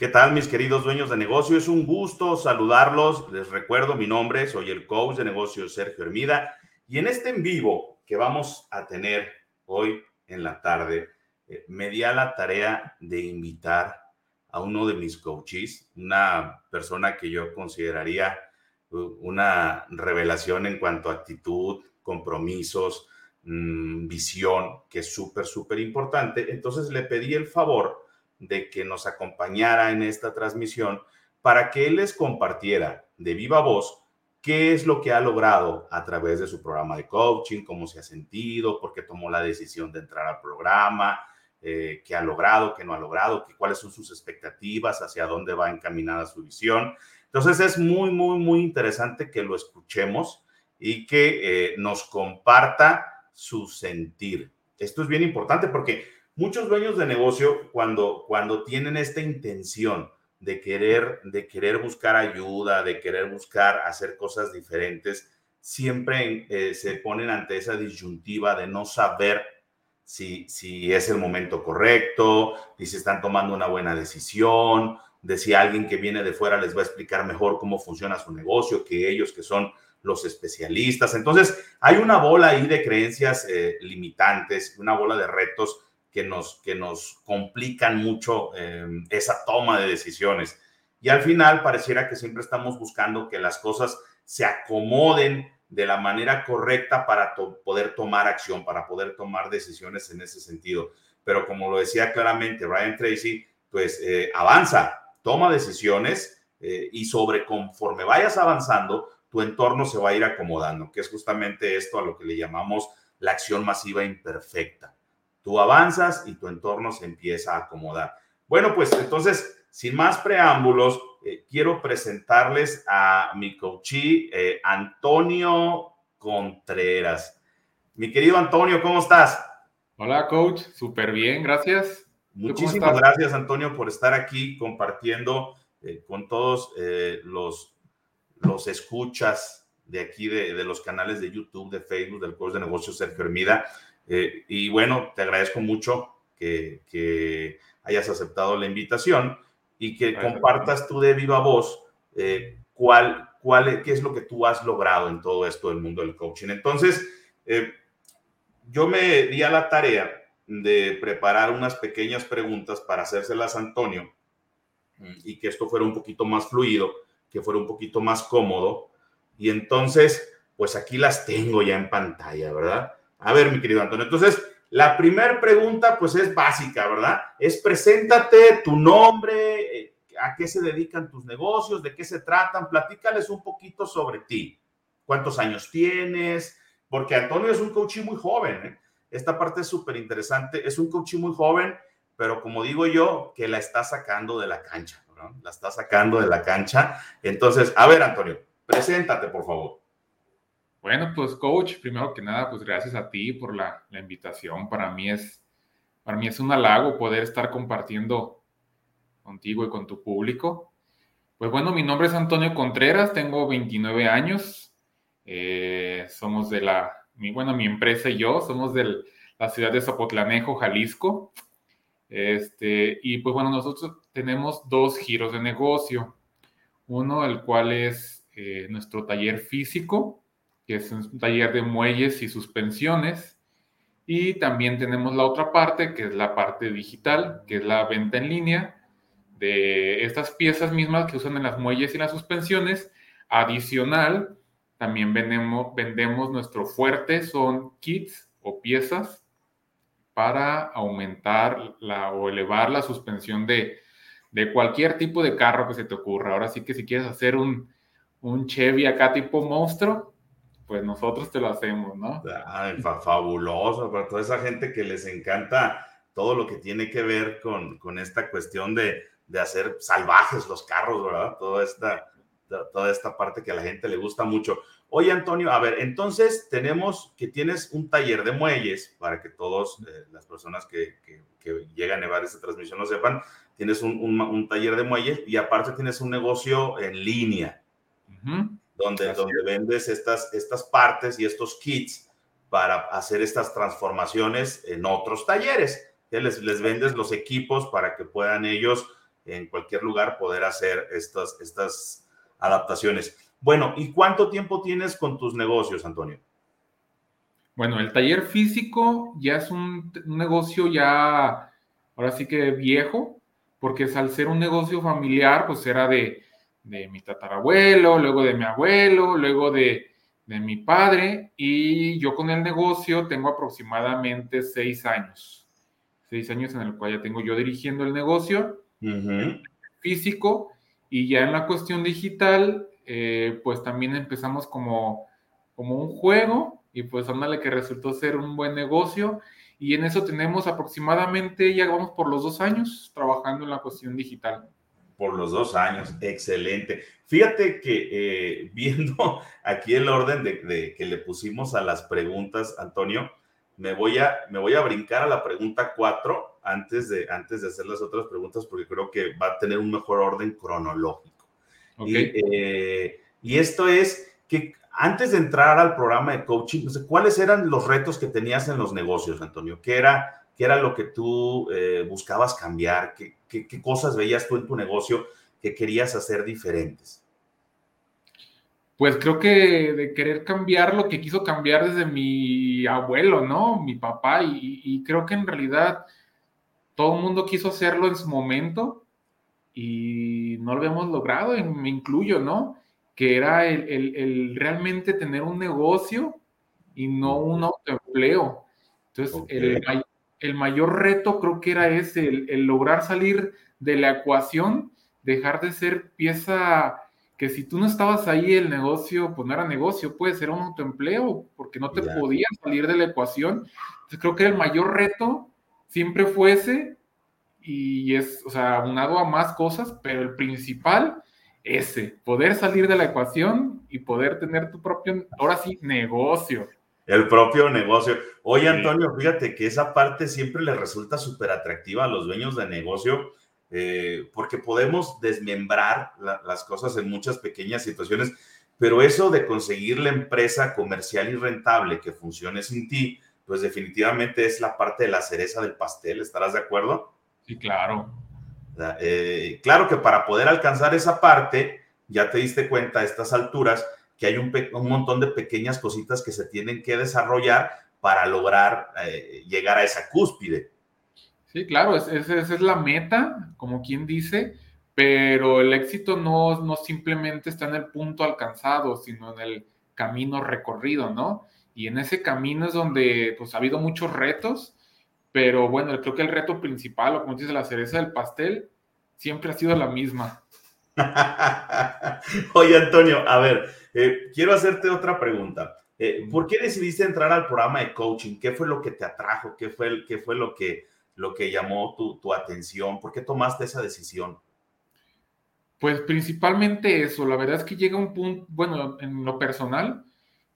¿Qué tal, mis queridos dueños de negocio? Es un gusto saludarlos. Les recuerdo mi nombre, soy el coach de negocios Sergio Hermida. Y en este en vivo que vamos a tener hoy en la tarde, eh, me di a la tarea de invitar a uno de mis coaches, una persona que yo consideraría uh, una revelación en cuanto a actitud, compromisos, mm, visión, que es súper, súper importante. Entonces le pedí el favor de que nos acompañara en esta transmisión para que él les compartiera de viva voz qué es lo que ha logrado a través de su programa de coaching, cómo se ha sentido, por qué tomó la decisión de entrar al programa, eh, qué ha logrado, qué no ha logrado, qué, cuáles son sus expectativas, hacia dónde va encaminada su visión. Entonces es muy, muy, muy interesante que lo escuchemos y que eh, nos comparta su sentir. Esto es bien importante porque muchos dueños de negocio, cuando, cuando tienen esta intención de querer, de querer buscar ayuda, de querer buscar hacer cosas diferentes, siempre eh, se ponen ante esa disyuntiva de no saber si, si es el momento correcto, si se están tomando una buena decisión, de si alguien que viene de fuera les va a explicar mejor cómo funciona su negocio que ellos que son los especialistas. Entonces, hay una bola ahí de creencias eh, limitantes, una bola de retos que nos, que nos complican mucho em, esa toma de decisiones. Y al final pareciera que siempre estamos buscando que las cosas se acomoden de la manera correcta para poder tomar acción, para poder tomar decisiones en ese sentido. Pero como lo decía claramente Ryan Tracy, pues eh, avanza, toma decisiones eh, y sobre conforme vayas avanzando, tu entorno se va a ir acomodando, que es justamente esto a lo que le llamamos la acción masiva imperfecta. Tú avanzas y tu entorno se empieza a acomodar. Bueno, pues entonces, sin más preámbulos, eh, quiero presentarles a mi coachí, eh, Antonio Contreras. Mi querido Antonio, ¿cómo estás? Hola, coach. Súper bien, gracias. Muchísimas gracias, Antonio, por estar aquí compartiendo eh, con todos los, los escuchas de aquí, de, de, los canales de YouTube, de Facebook, del curso de negocios Sergio Hermida. Eh, y bueno, te agradezco mucho que, hayas aceptado la invitación y que compartas tú de viva voz eh, cuál, cuál, qué es lo que tú has logrado en todo esto del mundo del coaching. Entonces, eh, yo me di a la tarea de preparar unas pequeñas preguntas para hacérselas a Antonio y que esto fuera un poquito más fluido, que fuera un poquito más cómodo. Y entonces, pues aquí las tengo ya en pantalla, ¿verdad? A ver, mi querido Antonio. Entonces, la primera pregunta, pues es básica, ¿verdad? Es preséntate, tu nombre, eh, a qué se dedican tus negocios, de qué se tratan, platícales un poquito sobre ti. ¿Cuántos años tienes? Porque Antonio es un coach muy joven, ¿eh? Esta parte es súper interesante. Es un coach muy joven, pero como digo yo, que la está sacando de la cancha, ¿no? La está sacando de la cancha. Entonces, a ver, Antonio, preséntate, por favor. Bueno, pues coach, primero que nada, pues gracias a ti por la, invitación. Para mí es, para mí es un halago poder estar compartiendo contigo y con tu público. Pues bueno, mi nombre es Antonio Contreras, tengo 29 años. Eh, somos de la, bueno, mi empresa y yo somos de la ciudad de Zapotlanejo, Jalisco. Este, y pues bueno, nosotros tenemos dos giros de negocio. Uno, el cual es eh, nuestro taller físico, que es un taller de muelles y suspensiones. Y también tenemos la otra parte, que es la parte digital, que es la venta en línea de estas piezas mismas que usan en las muelles y las suspensiones. Adicional, también vendemos, vendemos nuestro fuerte, son kits o piezas para aumentar la, o elevar la suspensión de, de cualquier tipo de carro que se te ocurra. Ahora sí que si quieres hacer un, un Chevy acá tipo monstruo, pues nosotros te lo hacemos, ¿no? fabuloso, para toda esa gente que les encanta todo lo que tiene que ver con, con esta cuestión de, de, hacer salvajes los carros, ¿verdad? Toda esta, toda esta parte que a la gente le gusta mucho. Oye, Antonio, a ver, entonces tenemos que tienes un taller de muelles, para que todos eh, las personas que, que, llegan a ver esta transmisión lo sepan, tienes un, un, taller de muelles y aparte tienes un negocio en línea donde, donde vendes estas, estas partes y estos kits para hacer estas transformaciones en otros talleres. Les, les vendes los equipos para que puedan ellos en cualquier lugar poder hacer estas, estas adaptaciones. Bueno, ¿y cuánto tiempo tienes con tus negocios, Antonio? Bueno, el taller físico ya es un, negocio ya, ahora sí que viejo, porque al ser un negocio familiar, pues era de, mi tatarabuelo, luego de mi abuelo, luego de, mi padre, y yo con el negocio tengo aproximadamente seis años. Seis años en el cual ya tengo yo dirigiendo el negocio físico, y ya en la cuestión digital, eh, pues también empezamos como, como un juego, y pues ándale que resultó ser un buen negocio y en eso tenemos aproximadamente, ya vamos por los dos años trabajando en la cuestión digital. Por los dos años, excelente. Fíjate que eh, viendo aquí el orden de, que le pusimos a las preguntas, Antonio, me voy a, me voy a brincar a la pregunta cuatro antes de, antes de hacer las otras preguntas porque creo que va a tener un mejor orden cronológico. Okay. Y, eh, y esto es que antes de entrar al programa de coaching, ¿cuáles eran los retos que tenías en los negocios, Antonio? ¿Qué era, qué era lo que tú eh, buscabas cambiar? ¿Qué, ¿Qué, cosas veías tú en tu negocio que querías hacer diferentes? Pues creo que de querer cambiar lo que quiso cambiar desde mi abuelo, ¿no? Mi papá, y, y creo que en realidad todo el mundo quiso hacerlo en su momento y no lo habíamos logrado, y me incluyo, ¿no? que era el, realmente tener un negocio y no un autoempleo. Entonces, el, mayor reto creo que era ese, el, lograr salir de la ecuación, dejar de ser pieza que si tú no estabas ahí, el negocio, pues no era negocio, puede ser un autoempleo, porque no te podías salir de la ecuación. Entonces, creo que el mayor reto siempre fue ese, y es, o sea, unado a más cosas, pero el principal ese, poder salir de la ecuación y poder tener tu propio, ahora sí, negocio. El propio negocio. Oye, Antonio, fíjate que esa parte siempre le resulta súper atractiva a los dueños de negocio, eh, porque podemos desmembrar las cosas en muchas pequeñas situaciones, pero eso de conseguir la empresa comercial y rentable que funcione sin ti, pues definitivamente es la parte de la cereza del pastel, ¿estarás de acuerdo? Sí, claro. Eh, claro que para poder alcanzar esa parte, ya te diste cuenta a estas alturas que hay un, montón de pequeñas cositas que se tienen que desarrollar para lograr eh, llegar a esa cúspide. Sí, claro, esa es, la meta, como quien dice, pero el éxito no, no simplemente está en el punto alcanzado, sino en el camino recorrido, ¿no? Y en ese camino es donde pues ha habido muchos retos, pero bueno, creo que el reto principal, o como dices, la cereza del pastel, siempre ha sido la misma. Oye, Antonio, a ver, eh, quiero hacerte otra pregunta. Eh, ¿Por qué decidiste entrar al programa de coaching? ¿Qué fue lo que te atrajo? ¿Qué fue, qué fue lo, que, lo que llamó tu, tu atención? ¿Por qué tomaste esa decisión? Pues principalmente eso. La verdad es que llega un punto, bueno, en lo personal,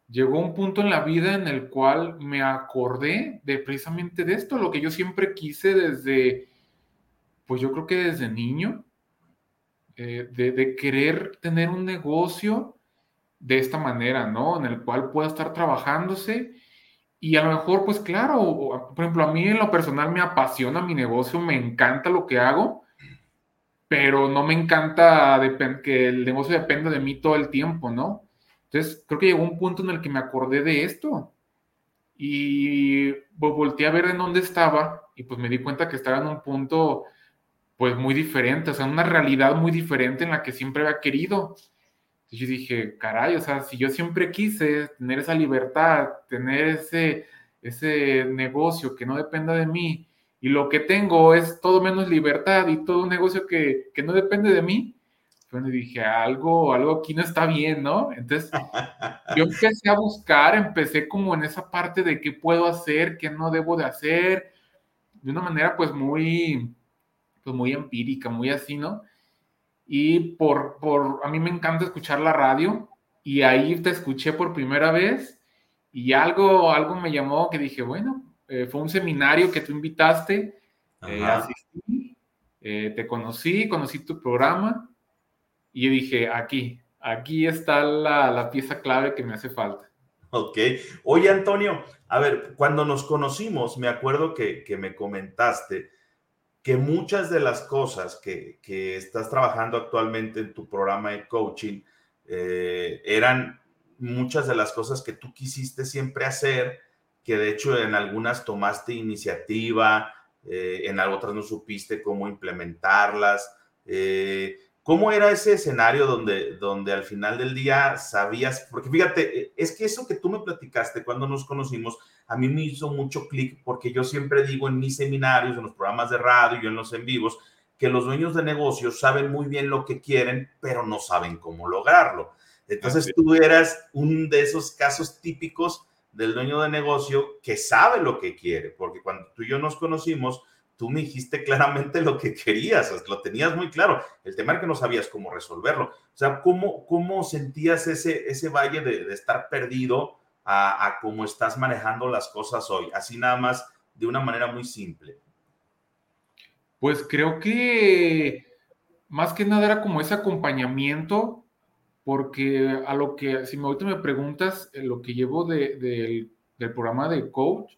llegó un punto en la vida en el cual me acordé de precisamente de esto, lo que yo siempre quise desde, pues yo creo que desde niño, eh, de, querer tener un negocio de esta manera, ¿no? En el cual pueda estar trabajándose y a lo mejor, pues claro, por ejemplo, a mí en lo personal me apasiona mi negocio, me encanta lo que hago, pero no me encanta que el negocio dependa de mí todo el tiempo, ¿no? Entonces, creo que llegó un punto en el que me acordé de esto y pues, volteé a ver en dónde estaba y pues me di cuenta que estaba en un punto pues muy diferente, o sea, una realidad muy diferente en la que siempre había querido. Entonces yo dije, caray, o sea, si yo siempre quise tener esa libertad, tener ese, ese negocio que no dependa de mí, y lo que tengo es todo menos libertad y todo un negocio que, que no depende de mí, bueno, dije, algo, algo aquí no está bien, ¿no? Entonces, yo empecé a buscar, empecé como en esa parte de qué puedo hacer, qué no debo de hacer, de una manera pues muy, pues muy empírica, muy así, ¿no? Y por, por, a mí me encanta escuchar la radio y ahí te escuché por primera vez y algo, algo me llamó que dije, bueno, eh, fue un seminario que tú invitaste, eh, asistí, eh, te conocí, conocí tu programa y dije, aquí, aquí está la, pieza clave que me hace falta. Ok. Oye, Antonio, a ver, cuando nos conocimos, me acuerdo que, me comentaste que muchas de las cosas que, estás trabajando actualmente en tu programa de coaching eh, eran muchas de las cosas que tú quisiste siempre hacer, que de hecho en algunas tomaste iniciativa, eh, en otras no supiste cómo implementarlas. Eh, ¿Cómo era ese escenario donde, donde al final del día sabías? Porque fíjate, es que eso que tú me platicaste cuando nos conocimos, a mí me hizo mucho clic porque yo siempre digo en mis seminarios, en los programas de radio y en los en vivos, que los dueños de negocios saben muy bien lo que quieren, pero no saben cómo lograrlo. Entonces tú eras un de esos casos típicos del dueño de negocio que sabe lo que quiere, porque cuando tú y yo nos conocimos, tú me dijiste claramente lo que querías, lo tenías muy claro. El tema es que no sabías cómo resolverlo. O sea, ¿cómo, cómo sentías ese, ese valle de, estar perdido a, cómo estás manejando las cosas hoy, así nada más de una manera muy simple? Pues creo que más que nada era como ese acompañamiento, porque a lo que, si ahorita me preguntas, eh, lo que llevo del programa de coach,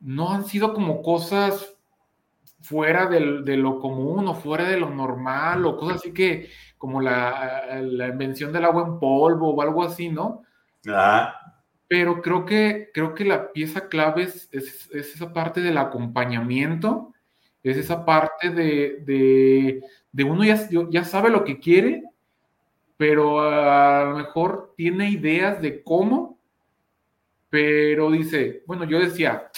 no han sido como cosas fuera de lo común o fuera de lo normal o cosas así que como la, la invención del agua en polvo o algo así, ¿no? Ah. Pero creo que, creo que la pieza clave es, esa parte del acompañamiento, es esa parte de, uno ya, ya sabe lo que quiere, pero a lo mejor tiene ideas de cómo, pero dice, bueno, yo decía,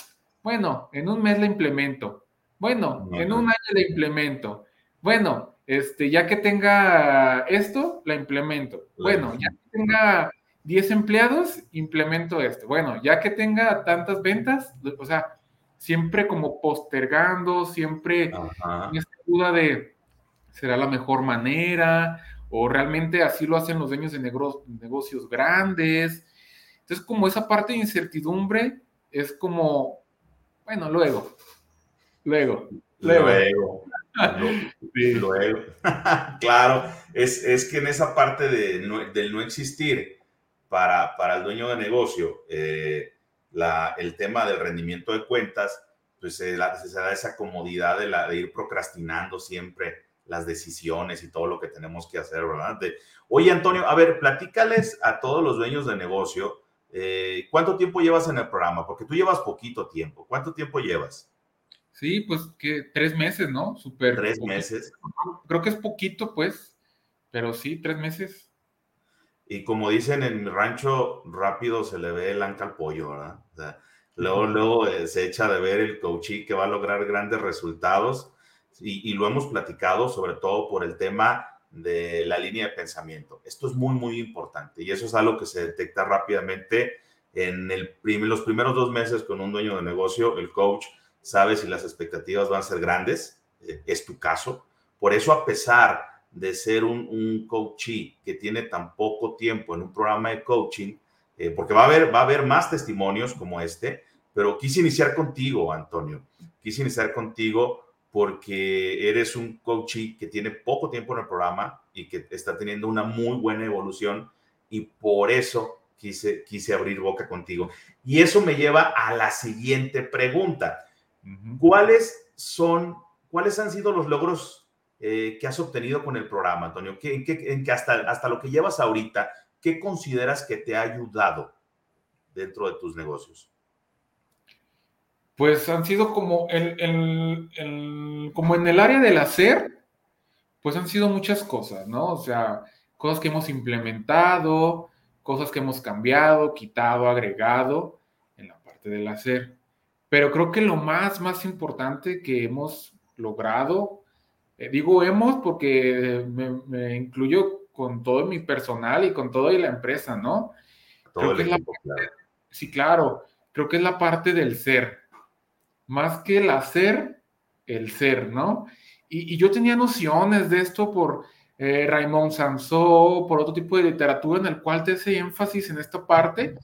bueno, en un mes la implemento, bueno, en un año la implemento, bueno, este, ya que tenga esto, la implemento, bueno, ya que tenga 10 empleados, implemento esto. Bueno, ya que tenga tantas ventas, o sea, siempre como postergando, siempre en esta duda de, ¿será la mejor manera? ¿O realmente así lo hacen los dueños de negocios grandes? Entonces, como esa parte de incertidumbre es como, bueno, luego, luego, luego. Luego. claro, es, es, que en esa parte de del no existir, para, para el dueño de negocio eh, la, el tema del rendimiento de cuentas, pues se, da esa comodidad de, la, de ir procrastinando siempre las decisiones y todo lo que tenemos que hacer, ¿verdad? Oye, Antonio, a ver, platícales a todos los dueños de negocio, eh, ¿cuánto tiempo llevas en el programa? Porque tú llevas poquito tiempo. ¿Cuánto tiempo llevas? Sí, pues que tres meses, ¿no? Súper. Tres meses. Creo que es poquito, pues, pero sí, tres meses. Y como dicen en mi rancho, rápido se le ve el anca al pollo, ¿verdad? O sea, luego, luego eh, se echa de ver el coachí que va a lograr grandes resultados. Y, y, lo hemos platicado sobre todo por el tema de la línea de pensamiento. Esto es muy, muy importante y eso es algo que se detecta rápidamente en el los primeros dos meses con un dueño de negocio. El coach sabe si las expectativas van a ser grandes, eh, es tu caso. Por eso, a pesar de ser un, un que tiene tan poco tiempo en un programa de coaching, eh, porque va a, haber, va a haber más testimonios como este, pero quise iniciar contigo, Antonio. Quise iniciar contigo porque eres un coachee que tiene poco tiempo en el programa y que está teniendo una muy buena evolución y por eso quise, quise abrir boca contigo. Y eso me lleva a la siguiente pregunta. ¿Cuáles son, cuáles han sido los logros eh, que has obtenido con el programa, Antonio? ¿Qué, en que hasta, hasta lo que llevas ahorita, ¿qué consideras que te ha ayudado dentro de tus negocios? Pues han sido como, el, como en el área del hacer, pues han sido muchas cosas, ¿no? O sea, cosas que hemos implementado, cosas que hemos cambiado, quitado, agregado en la parte del hacer. Pero creo que lo más, más importante que hemos logrado eh, digo hemos porque me, incluyo con todo mi personal y con toda la empresa, ¿no? Todo creo Sí, claro, creo que es la parte del ser. Más que el hacer, el ser, ¿no? Y, yo tenía nociones de esto por eh, Raymond Sansó, por otro tipo de literatura en el cual te hace énfasis en esta parte,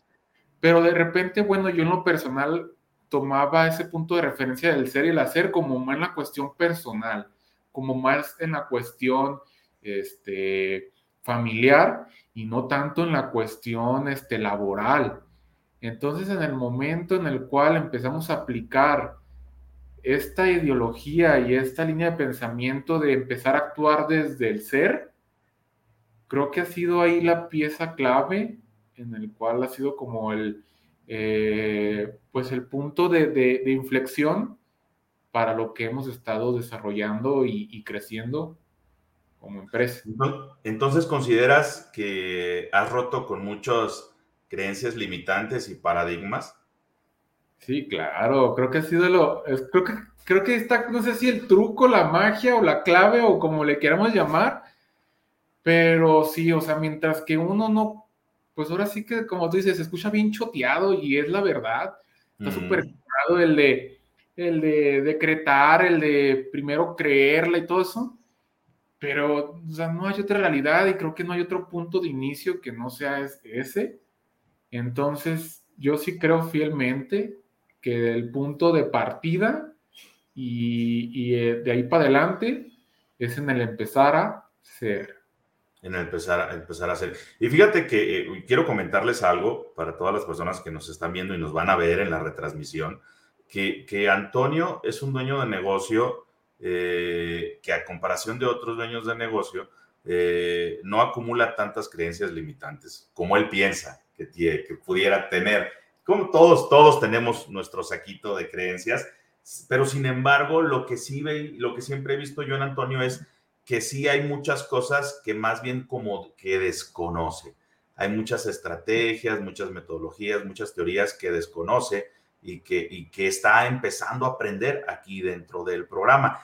pero de repente, bueno, yo en lo personal tomaba ese punto de referencia del ser y el hacer como más en la cuestión personal como más en la cuestión este, familiar y no tanto en la cuestión este, laboral. Entonces, en el momento en el cual empezamos a aplicar esta ideología y esta línea de pensamiento de empezar a actuar desde el ser, creo que ha sido ahí la pieza clave en el cual ha sido como el, eh, pues el punto de, inflexión para lo que hemos estado desarrollando y, creciendo como empresa. Entonces, ¿consideras que has roto con muchas creencias limitantes y paradigmas? Sí, claro, creo que ha sido lo, creo que, creo que está, no sé si el truco, la magia o la clave o como le queramos llamar, pero sí, o sea, mientras que uno no pues ahora sí que, como tú dices, se escucha bien choteado y es la verdad. Está súper claro el de, el de decretar, el de primero creerla y todo eso. Pero, o sea, no hay otra realidad y creo que no hay otro punto de inicio que no sea ese. Entonces, yo sí creo fielmente que el punto de partida y, y eh, de ahí para adelante es en el empezar a ser en empezar, a, empezar a hacer. Y fíjate que eh, quiero comentarles algo para todas las personas que nos están viendo y nos van a ver en la retransmisión, que, que Antonio es un dueño de negocio eh, que a comparación de otros dueños de negocio, eh, no acumula tantas creencias limitantes como él piensa que, tiene, que pudiera tener. Como todos, todos tenemos nuestro saquito de creencias, pero sin embargo, lo que sí ve, lo que siempre he visto yo en Antonio es que sí hay muchas cosas que más bien como que desconoce. Hay muchas estrategias, muchas metodologías, muchas teorías que desconoce y que, está empezando a aprender aquí dentro del programa.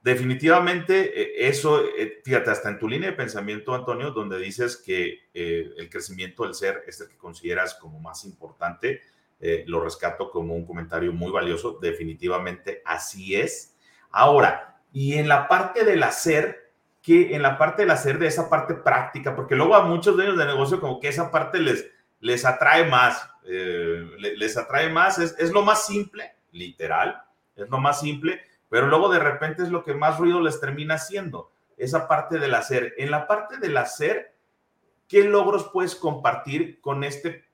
Definitivamente, eh, eso, eh, fíjate, hasta en tu línea de pensamiento, Antonio, donde dices que eh, el crecimiento del ser es el que consideras como más importante, lo rescato como un comentario muy valioso. Definitivamente así es. Ahora, y en la parte del hacer, que en la parte del hacer de esa parte práctica, porque luego a muchos dueños de negocio como que esa parte les, les atrae más, eh, les, atrae más, es, es, lo más simple, literal, es lo más simple, pero luego de repente es lo que más ruido les termina haciendo, esa parte del hacer. En la parte del hacer, ¿qué logros puedes compartir con este,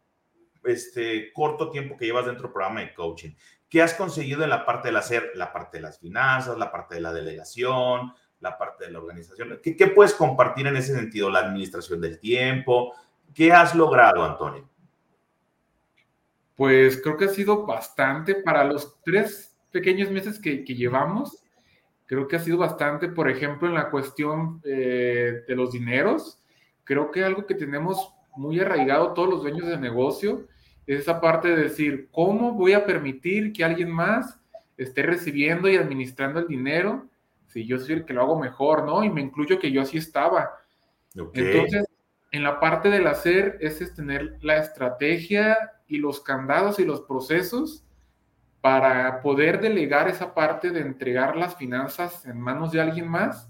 este corto tiempo que llevas dentro del programa de coaching? ¿Qué has conseguido en la parte del hacer? La parte de las finanzas, la parte de la delegación, la parte de la organización. ¿Qué, qué puedes compartir en ese sentido? La administración del tiempo. ¿Qué has logrado, Antonio? Pues creo que ha sido bastante para los tres pequeños meses que, que llevamos. Creo que ha sido bastante, por ejemplo, en la cuestión eh, de los dineros. Creo que algo que tenemos muy arraigado todos los dueños de negocio es esa parte de decir, ¿cómo voy a permitir que alguien más esté recibiendo y administrando el dinero si yo soy el que lo hago mejor, ¿no? Y me incluyo que yo así estaba. Entonces, en la parte del hacer, ese es tener la estrategia y los candados y los procesos para poder delegar esa parte de entregar las finanzas en manos de alguien más,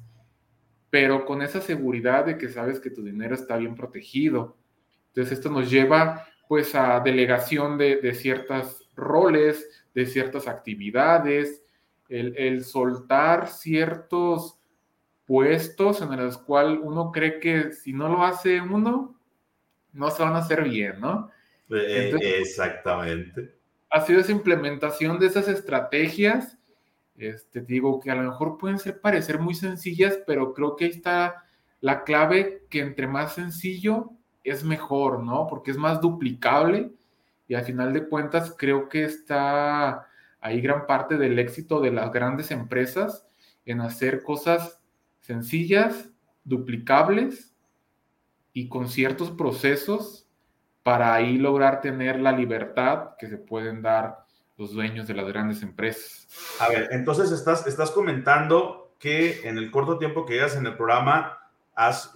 pero con esa seguridad de que sabes que tu dinero está bien protegido. Entonces, esto nos lleva pues a delegación de, de ciertos roles, de ciertas actividades, el, soltar ciertos puestos en los cuales uno cree que si no lo hace uno, no se van a hacer bien, ¿no? Eh, exactamente. Ha sido esa implementación de esas estrategias, este, digo que a lo mejor pueden ser parecer muy sencillas, pero creo que ahí está la clave que entre más sencillo, es mejor, ¿no? Porque es más duplicable y al final de cuentas creo que está ahí gran parte del éxito de las grandes empresas en hacer cosas sencillas, duplicables y con ciertos procesos para ahí lograr tener la libertad que se pueden dar los dueños de las grandes empresas. A ver, entonces estás, estás comentando que en el corto tiempo que llevas en el programa has,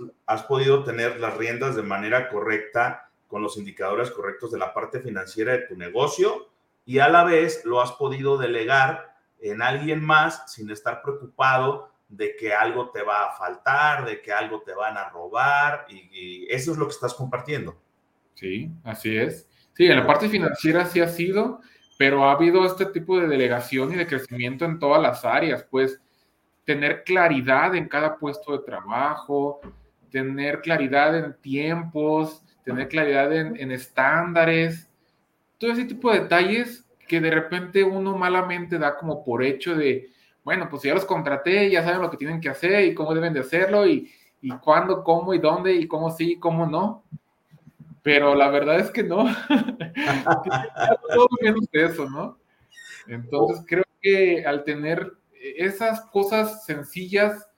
podido tener las riendas de manera correcta con los indicadores correctos de la parte financiera de tu negocio y a la vez lo has podido delegar en alguien más sin estar preocupado de que algo te va a faltar, de que algo te van a robar y, eso es lo que estás compartiendo. Sí, así es. Sí, en la parte financiera sí ha sido, pero ha habido este tipo de delegación y de crecimiento en todas las áreas, pues tener claridad en cada puesto de trabajo, tener claridad en tiempos, tener claridad en, estándares, todo ese tipo de detalles que de repente uno malamente da como por hecho de, bueno, pues ya los contraté, ya saben lo que tienen que hacer y cómo deben de hacerlo y, y cuándo, cómo y dónde y cómo sí y cómo no. Pero la verdad es que no. Todo menos eso, ¿no? Entonces creo que al tener esas cosas sencillas,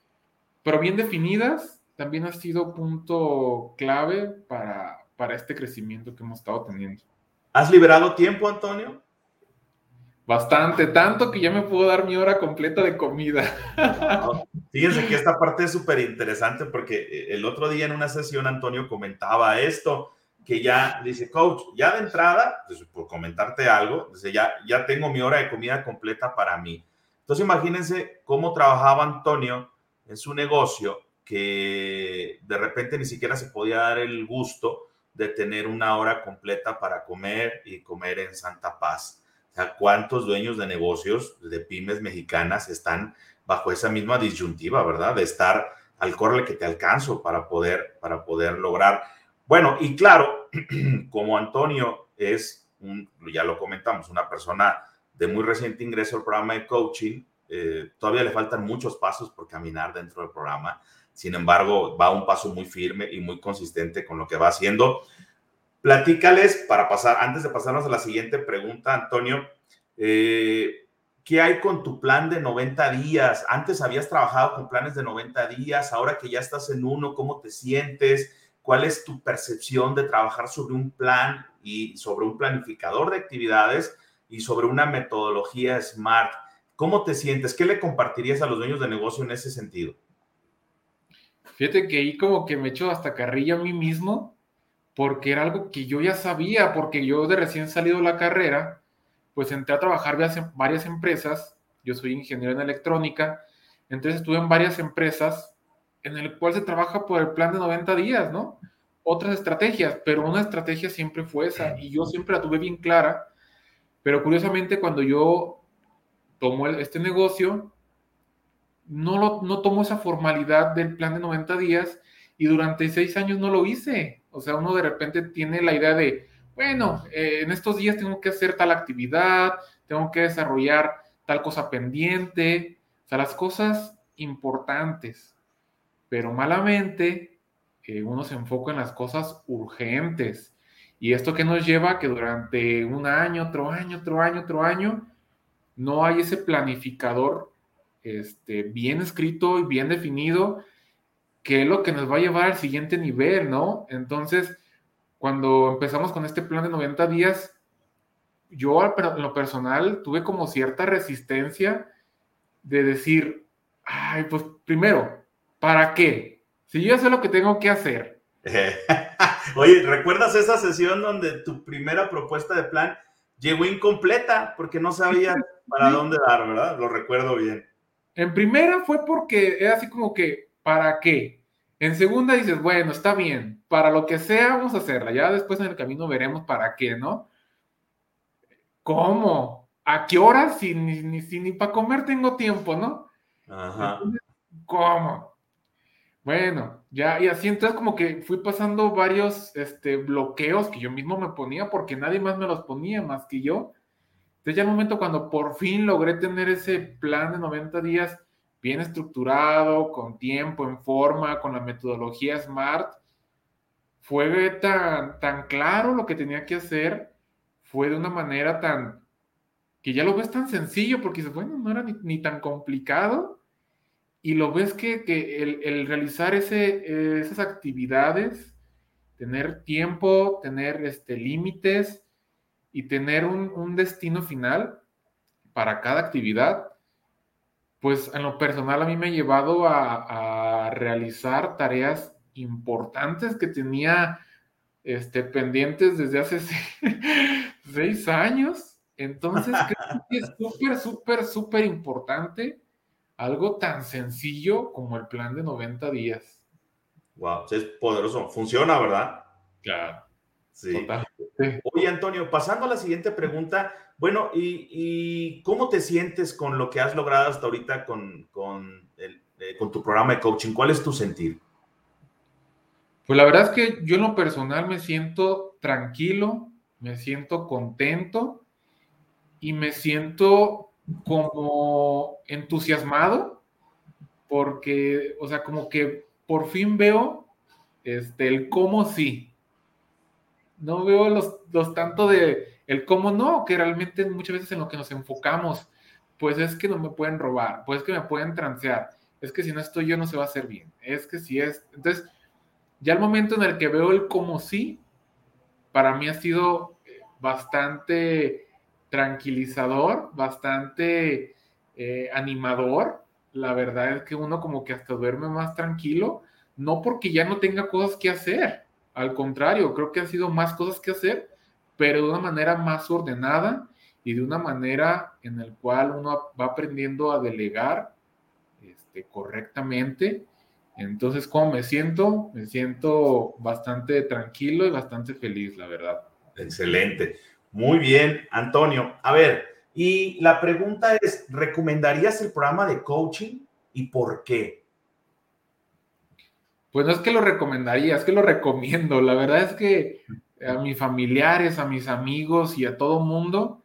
pero bien definidas, también ha sido punto clave para, para este crecimiento que hemos estado teniendo. ¿Has liberado tiempo, Antonio? Bastante, tanto que ya me puedo dar mi hora completa de comida. fíjense que esta parte es súper interesante porque eh, el otro día en una sesión Antonio comentaba esto, que ya dice, coach, ya de entrada, pues, por comentarte algo, dice, ya, ya tengo mi hora de comida completa para mí. Entonces imagínense cómo trabajaba Antonio en su negocio, que de repente ni siquiera se podía dar el gusto de tener una hora completa para comer y comer en Santa Paz. O sea, ¿cuántos dueños de negocios de pymes mexicanas están bajo esa misma disyuntiva, verdad? De estar al corre que te alcanzo para poder, para poder lograr. Bueno, y claro, como Antonio es, un, ya lo comentamos, una persona de muy reciente ingreso al programa de coaching, eh, todavía le faltan muchos pasos por caminar dentro del programa. Sin embargo, va un paso muy firme y muy consistente con lo que va haciendo. Platícales para pasar, antes de pasarnos a la siguiente pregunta, Antonio, eh, ¿qué hay con tu plan de 90 días? Antes habías trabajado con planes de 90 días, ahora que ya estás en uno, ¿cómo te sientes? ¿Cuál es tu percepción de trabajar sobre un plan y sobre un planificador de actividades y sobre una metodología SMART? ¿Cómo te sientes? ¿Qué le compartirías a los dueños de negocio en ese sentido? Fíjate que ahí como que me echo hasta carrilla a mí mismo porque era algo que yo ya sabía, porque yo de recién salido de la carrera, pues entré a trabajar en varias empresas, yo soy ingeniero en electrónica, entonces estuve en varias empresas en el cual se trabaja por el plan de 90 días, ¿no? Otras estrategias, pero una estrategia siempre fue esa y yo siempre la tuve bien clara, pero curiosamente cuando yo tomo este negocio, no, lo, no tomo esa formalidad del plan de 90 días y durante seis años no lo hice. O sea, uno de repente tiene la idea de, bueno, eh, en estos días tengo que hacer tal actividad, tengo que desarrollar tal cosa pendiente, o sea, las cosas importantes. Pero malamente eh, uno se enfoca en las cosas urgentes. Y esto que nos lleva que durante un año, otro año, otro año, otro año, no hay ese planificador este, bien escrito y bien definido que es lo que nos va a llevar al siguiente nivel, ¿no? Entonces, cuando empezamos con este plan de 90 días, yo en lo personal tuve como cierta resistencia de decir, ay, pues primero, ¿para qué? Si yo ya sé lo que tengo que hacer. Oye, ¿recuerdas esa sesión donde tu primera propuesta de plan llegó incompleta porque no sabía para dónde dar, ¿verdad? Lo recuerdo bien. En primera fue porque era así como que, ¿para qué? En segunda dices, bueno, está bien, para lo que sea vamos a hacerla, ya después en el camino veremos para qué, ¿no? ¿Cómo? ¿A qué hora? Si ni, ni, para comer tengo tiempo, ¿no? Ajá. ¿Cómo? Bueno, ya, y así entonces como que fui pasando varios este, bloqueos que yo mismo me ponía porque nadie más me los ponía más que yo. Entonces ya el momento cuando por fin logré tener ese plan de 90 días, bien estructurado, con tiempo, en forma, con la metodología SMART, fue tan, tan claro lo que tenía que hacer, fue de una manera tan, que ya lo ves tan sencillo, porque dices, bueno, no era ni, tan complicado, y lo ves que, el, realizar ese, esas actividades, tener tiempo, tener este, límites y tener un, un destino final para cada actividad, pues en lo personal a mí me ha llevado a, realizar tareas importantes que tenía este, pendientes desde hace seis años. Entonces creo que es súper, súper, súper importante algo tan sencillo como el plan de 90 días. Wow, es poderoso. Funciona, ¿verdad? Claro. Sí. Oye, Antonio, pasando a la siguiente pregunta, bueno, ¿y, cómo te sientes con lo que has logrado hasta ahorita con, eh, con, tu programa de coaching? ¿Cuál es tu sentir? Pues la verdad es que yo en lo personal me siento tranquilo, me siento contento y me siento como entusiasmado porque, o sea, como que por fin veo este, el cómo sí. No veo los, los tanto de el cómo no, que realmente muchas veces en lo que nos enfocamos, pues es que no me pueden robar, pues es que me pueden transear, es que si no estoy yo no se va a hacer bien, es que si es, entonces, ya el momento en el que veo el cómo sí, para mí ha sido bastante tranquilizador, bastante eh, animador. La verdad es que uno como que hasta duerme más tranquilo, no porque ya no tenga cosas que hacer, al contrario, creo que han sido más cosas que hacer, pero de una manera más ordenada y de una manera en la cual uno va aprendiendo a delegar este, correctamente. Entonces, ¿cómo me siento? Me siento bastante tranquilo y bastante feliz, la verdad. Excelente. Muy bien, Antonio. A ver, y la pregunta es, ¿recomendarías el programa de coaching y por qué? Pues no es que lo recomendaría, es que lo recomiendo. La verdad es que a mis familiares, a mis amigos y a todo mundo,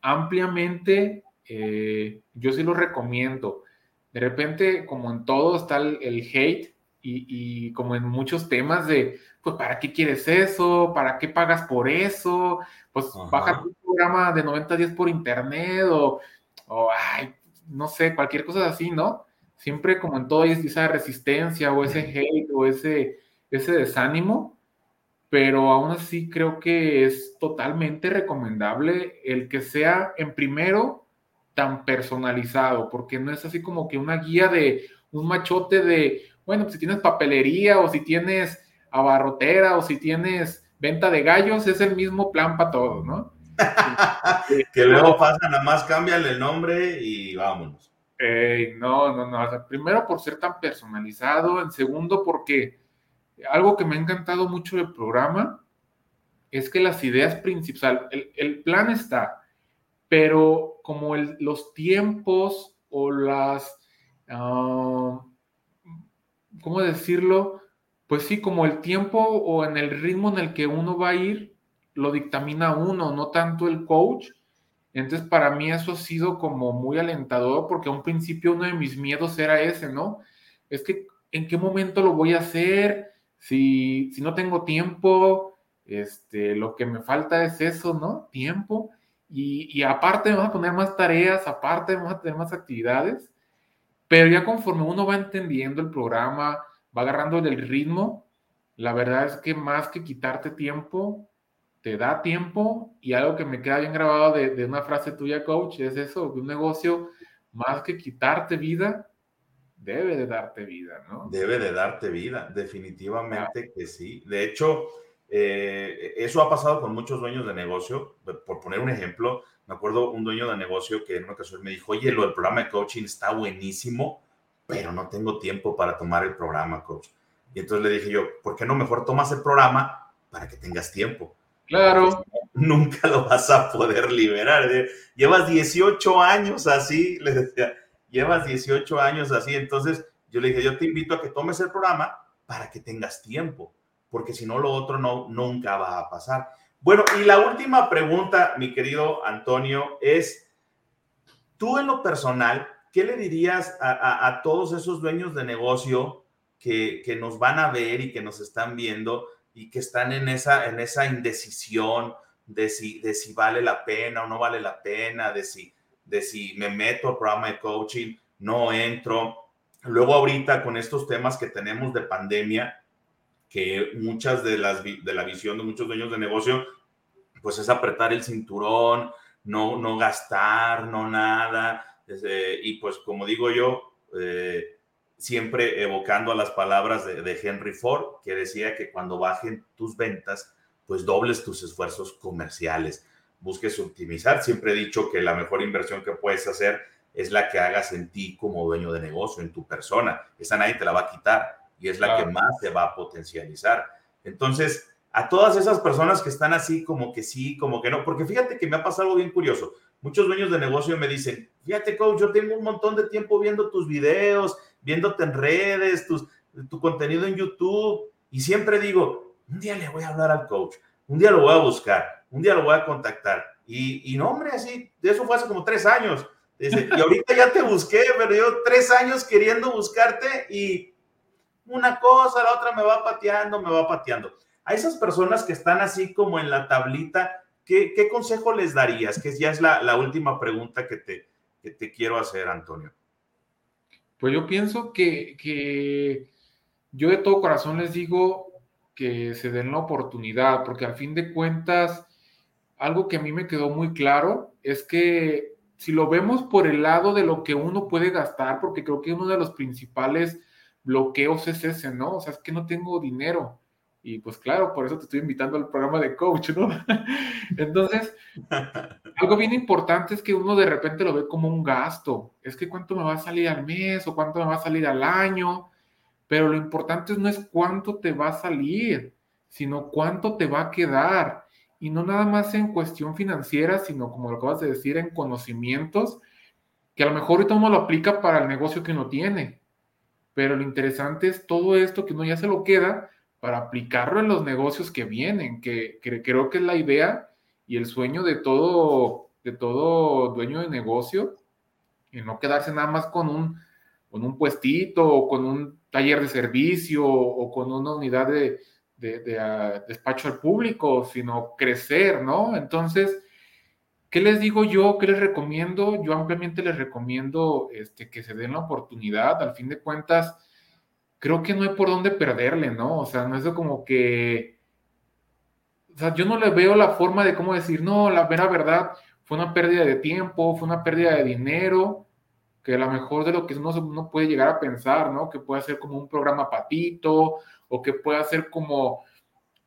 ampliamente, eh, yo sí lo recomiendo. De repente, como en todo, está el, hate y, como en muchos temas de, pues, ¿para qué quieres eso? ¿Para qué pagas por eso? Pues baja tu programa de 90 días por internet o, o, ay, no sé, cualquier cosa así, ¿no? Siempre como en todo hay esa resistencia o ese hate o ese, ese desánimo pero aún así creo que es totalmente recomendable el que sea en primero tan personalizado, porque no es así como que una guía de un machote de, bueno, pues si tienes papelería o si tienes abarrotera o si tienes venta de gallos, es el mismo plan para todos, ¿no? que luego pasa, nada más cámbiale el nombre y vámonos. no, no, no. primero por ser tan personalizado, en segundo porque algo que me ha encantado mucho del programa es que las ideas principales, el, plan está, pero como los tiempos o las, ah, ¿cómo decirlo? Pues sí, como el tiempo o en el ritmo en el que uno va a ir, lo dictamina uno, no tanto el coach. Entonces, para mí eso ha sido como muy alentador porque a un principio uno de mis miedos era ese, ¿no? Es que, ¿en qué momento lo voy a hacer? Si, no tengo tiempo, este, lo que me falta es eso, ¿no? Tiempo. Y, aparte me vas a poner más tareas, aparte vamos a tener más actividades, pero ya conforme uno va entendiendo el programa, va agarrando el ritmo, la verdad es que más que quitarte tiempo, te da tiempo y algo que me queda bien grabado de, de una frase tuya, coach, es eso, de un negocio, más que quitarte vida, debe de darte vida, ¿no? Debe de darte vida, definitivamente que sí. De hecho, eh, eso ha pasado con muchos dueños de negocio. Por poner un ejemplo, me acuerdo un dueño de negocio que en una ocasión me dijo, oye, lo del programa de coaching está buenísimo, pero no tengo tiempo para tomar el programa, coach. Y entonces le dije yo, ¿por qué no mejor tomas el programa para que tengas tiempo? Claro. nunca lo vas a poder liberar. Llevas 18 años así, le decía llevas 18 años así, entonces yo le dije, yo te invito a que tomes el programa para que tengas tiempo, porque si no, lo otro no, nunca va a pasar. Bueno, y la última pregunta, mi querido Antonio, es, tú en lo personal, ¿qué le dirías a, todos esos dueños de negocio que, que, nos van a ver y que nos están viendo y que están en esa, en esa indecisión de si, de si vale la pena o no vale la pena, de si de si me meto al programa de coaching, no entro. Luego ahorita con estos temas que tenemos de pandemia, que muchas de las de la visión de muchos dueños de negocio, pues es apretar el cinturón, no, no gastar, no nada. Y pues como digo yo, eh, siempre evocando a las palabras de, de Henry Ford, que decía que cuando bajen tus ventas, pues dobles tus esfuerzos comerciales busques optimizar. Siempre he dicho que la mejor inversión que puedes hacer es la que hagas en ti como dueño de negocio, en tu persona. Esa nadie te la va a quitar y es la que más te va a potencializar. Entonces, a todas esas personas que están así como que sí, como que no, porque fíjate que me ha pasado algo bien curioso. Muchos dueños de negocio me dicen, fíjate coach, yo tengo un montón de tiempo viendo tus videos, viéndote en redes, tu contenido en YouTube, y siempre digo, un día le voy a hablar al coach, un día lo voy a buscar, un día lo voy a contactar. Y, y no, hombre, así, eso fue hace como tres años. Dice, y ahorita ya te busqué, pero yo tres años queriendo buscarte y una cosa, la otra me va pateando, me va pateando. A esas personas que están así como en la tablita, ¿qué, consejo les darías? Que ya es la, última pregunta que te, que te quiero hacer, Antonio. Pues yo pienso que, que yo de todo corazón les digo que se den la oportunidad, porque al fin de cuentas, algo que a mí me quedó muy claro es que si lo vemos por el lado de lo que uno puede gastar, porque creo que uno de los principales bloqueos es ese, ¿no? O sea, es que no tengo dinero. Y pues claro, por eso te estoy invitando al programa de coach, ¿no? Entonces, algo bien importante es que uno de repente lo ve como un gasto. Es que cuánto me va a salir al mes o cuánto me va a salir al año. Pero lo importante no es cuánto te va a salir, sino cuánto te va a quedar. Y no nada más en cuestión financiera, sino como lo acabas de decir, en conocimientos, que a lo mejor ahorita uno lo aplica para el negocio que uno tiene. Pero lo interesante es todo esto que uno ya se lo queda para aplicarlo en los negocios que vienen, que, creo que es la idea y el sueño de todo, de todo dueño de negocio, y no quedarse nada más con un, con un puestito o con un taller de servicio o con una unidad de, de, ah, despacho al público, sino crecer, ¿no? Entonces, ¿qué les digo yo? ¿Qué les recomiendo? Yo ampliamente les recomiendo este, que se den la oportunidad. Al fin de cuentas, creo que no hay por dónde perderle, ¿no? O sea, no es como que, o sea, yo no le veo la forma de cómo decir, no, la vera verdad fue una pérdida de tiempo, fue una pérdida de dinero, que a lo mejor de lo que uno, uno puede llegar a pensar, ¿no? Que puede ser como un programa patito, o que pueda ser como,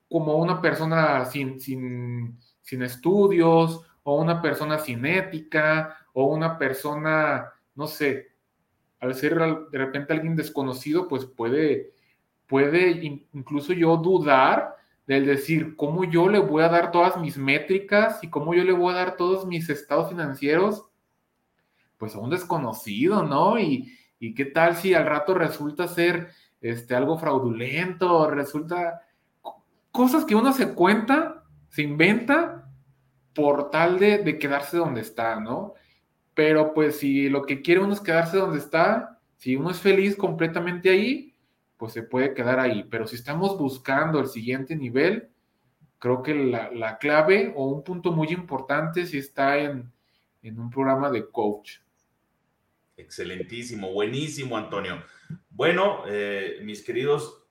como una persona sin, sin, sin estudios, o una persona sin ética, o una persona, no sé, al ser de repente alguien desconocido, pues puede, puede incluso yo dudar del decir, ¿cómo yo le voy a dar todas mis métricas y cómo yo le voy a dar todos mis estados financieros? Pues a un desconocido, ¿no? Y, y qué tal si al rato resulta ser este, algo fraudulento, resulta cosas que uno se cuenta, se inventa por tal de, de quedarse donde está, ¿no? Pero pues si lo que quiere uno es quedarse donde está, si uno es feliz completamente ahí, pues se puede quedar ahí. Pero si estamos buscando el siguiente nivel, creo que la, clave o un punto muy importante si está en, un programa de coach. Excelentísimo, buenísimo, Antonio. Bueno, eh, mis queridos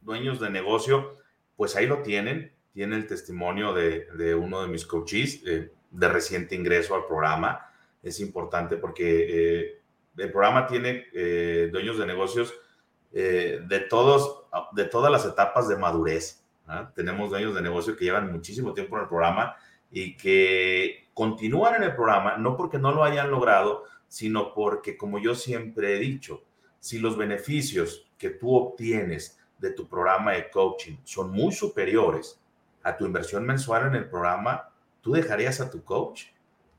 dueños de negocio, pues ahí lo tienen. Tiene el testimonio de, uno de mis coaches eh, de reciente ingreso al programa es importante porque eh, el programa tiene eh, dueños de negocios eh, de, todos, de todas las etapas de madurez. ¿ah? Tenemos dueños de negocio que llevan muchísimo tiempo en el programa y que continúan en el programa no porque no lo hayan logrado, sino porque, como yo siempre he dicho, si los beneficios que tú obtienes de tu programa de coaching son muy superiores a tu inversión mensual en el programa, ¿tú dejarías a tu coach?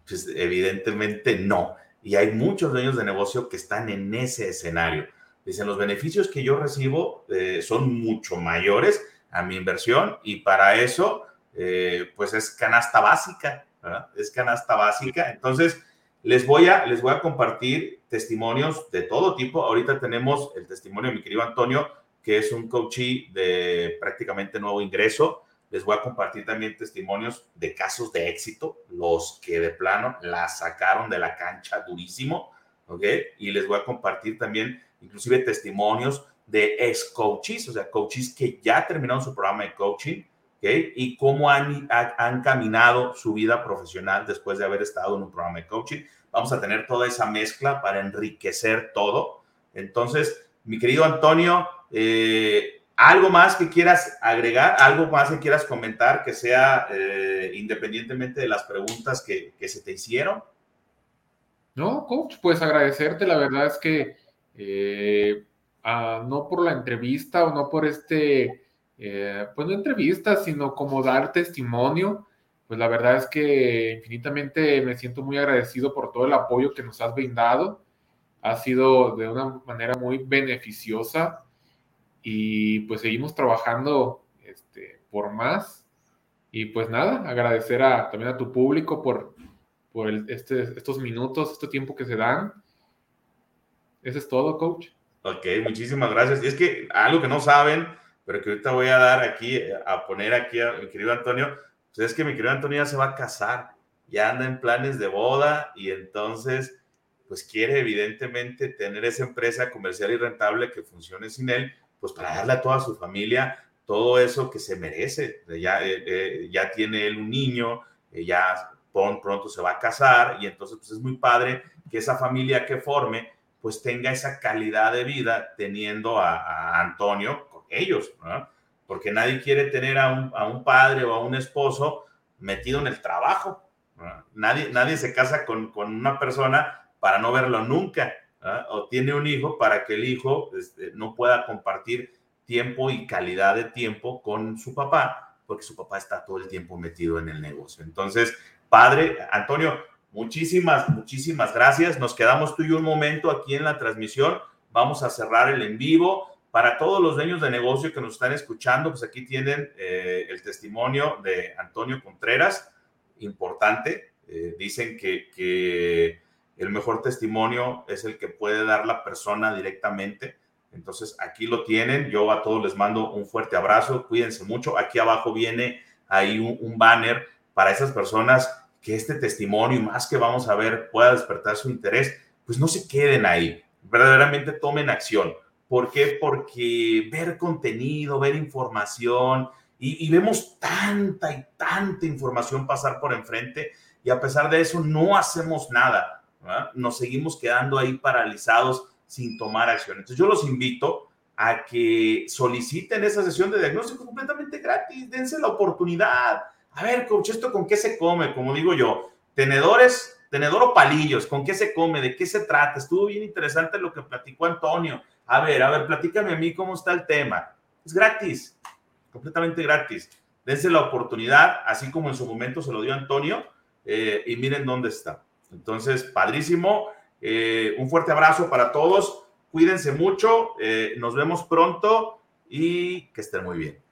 Pues evidentemente no. Y hay muchos dueños de negocio que están en ese escenario. Dicen, los beneficios que yo recibo eh, son mucho mayores a mi inversión y para eso, eh, pues es canasta básica, ¿verdad? Es canasta básica. Entonces, les voy, a, les voy a compartir testimonios de todo tipo. Ahorita tenemos el testimonio de mi querido Antonio, que es un coachee de prácticamente nuevo ingreso. Les voy a compartir también testimonios de casos de éxito, los que de plano la sacaron de la cancha durísimo, ¿ok? Y les voy a compartir también inclusive testimonios de ex coaches, o sea, coaches que ya terminaron su programa de coaching, ¿ok? Y cómo han, han caminado su vida profesional después de haber estado en un programa de coaching. Vamos a tener toda esa mezcla para enriquecer todo. Entonces, mi querido Antonio, eh, ¿Algo más que quieras agregar? ¿Algo más que quieras comentar que sea eh, independientemente de las preguntas que, se te hicieron? No, coach, pues agradecerte. La verdad es que eh, ah, no por la entrevista o no por este, eh, pues no entrevista, sino como dar testimonio. Pues la verdad es que infinitamente me siento muy agradecido por todo el apoyo que nos has brindado. Ha sido de una manera muy beneficiosa y pues seguimos trabajando este, por más Y pues nada, agradecer a, también a tu público por, por este, estos minutos, este tiempo que se dan. Eso es todo, coach. Ok, muchísimas gracias. Y es que algo que no saben, pero que ahorita voy a dar aquí, a poner aquí a mi querido Antonio, pues es que mi querido Antonio ya se va a casar, ya anda en planes de boda y entonces, pues quiere evidentemente tener esa empresa comercial y rentable que funcione sin él, pues para darle a toda su familia todo eso que se merece. Ya, eh, eh, ya tiene él un niño, eh, ya pronto se va a casar y entonces pues es muy padre que esa familia que forme pues tenga esa calidad de vida teniendo a, Antonio con ellos, porque nadie quiere tener a un, padre o a un esposo metido en el trabajo. Nadie, nadie se casa con, una persona para no verlo nunca, o tiene un hijo para que el hijo este, no pueda compartir tiempo y calidad de tiempo con su papá, porque su papá está todo el tiempo metido en el negocio. Entonces, padre, Antonio, muchísimas, muchísimas gracias. Nos quedamos tú y un momento aquí en la transmisión. Vamos a cerrar el en vivo. Para todos los dueños de negocio que nos están escuchando, pues aquí tienen eh, el testimonio de Antonio Contreras, importante. Eh, dicen que, que el mejor testimonio es el que puede dar la persona directamente entonces, aquí lo tienen. Yo a todos les mando un fuerte abrazo. Cuídense mucho. Aquí abajo viene ahí un, banner para esas personas que este testimonio, más que vamos a ver, pueda despertar su interés. Pues no se queden ahí. Verdaderamente tomen acción. ¿Por qué? Porque ver contenido, ver información, y, vemos tanta y tanta información pasar por enfrente, y a pesar de eso no hacemos nada. Nos seguimos quedando ahí paralizados sin tomar acción. Entonces yo los invito a que soliciten esa sesión de diagnóstico completamente gratis, dense la oportunidad. A ver, coach, ¿esto con qué se come? Como digo yo, tenedores, tenedor o palillos, ¿con qué se come? ¿De qué se trata? Estuvo bien interesante lo que platicó Antonio. A ver, a ver, platícame a mí cómo está el tema. Es gratis, completamente gratis. Dense la oportunidad, así como en su momento se lo dio Antonio, eh, y miren dónde está. Entonces, padrísimo. Eh, un fuerte abrazo para todos. Cuídense mucho. Eh, nos vemos pronto y que estén muy bien.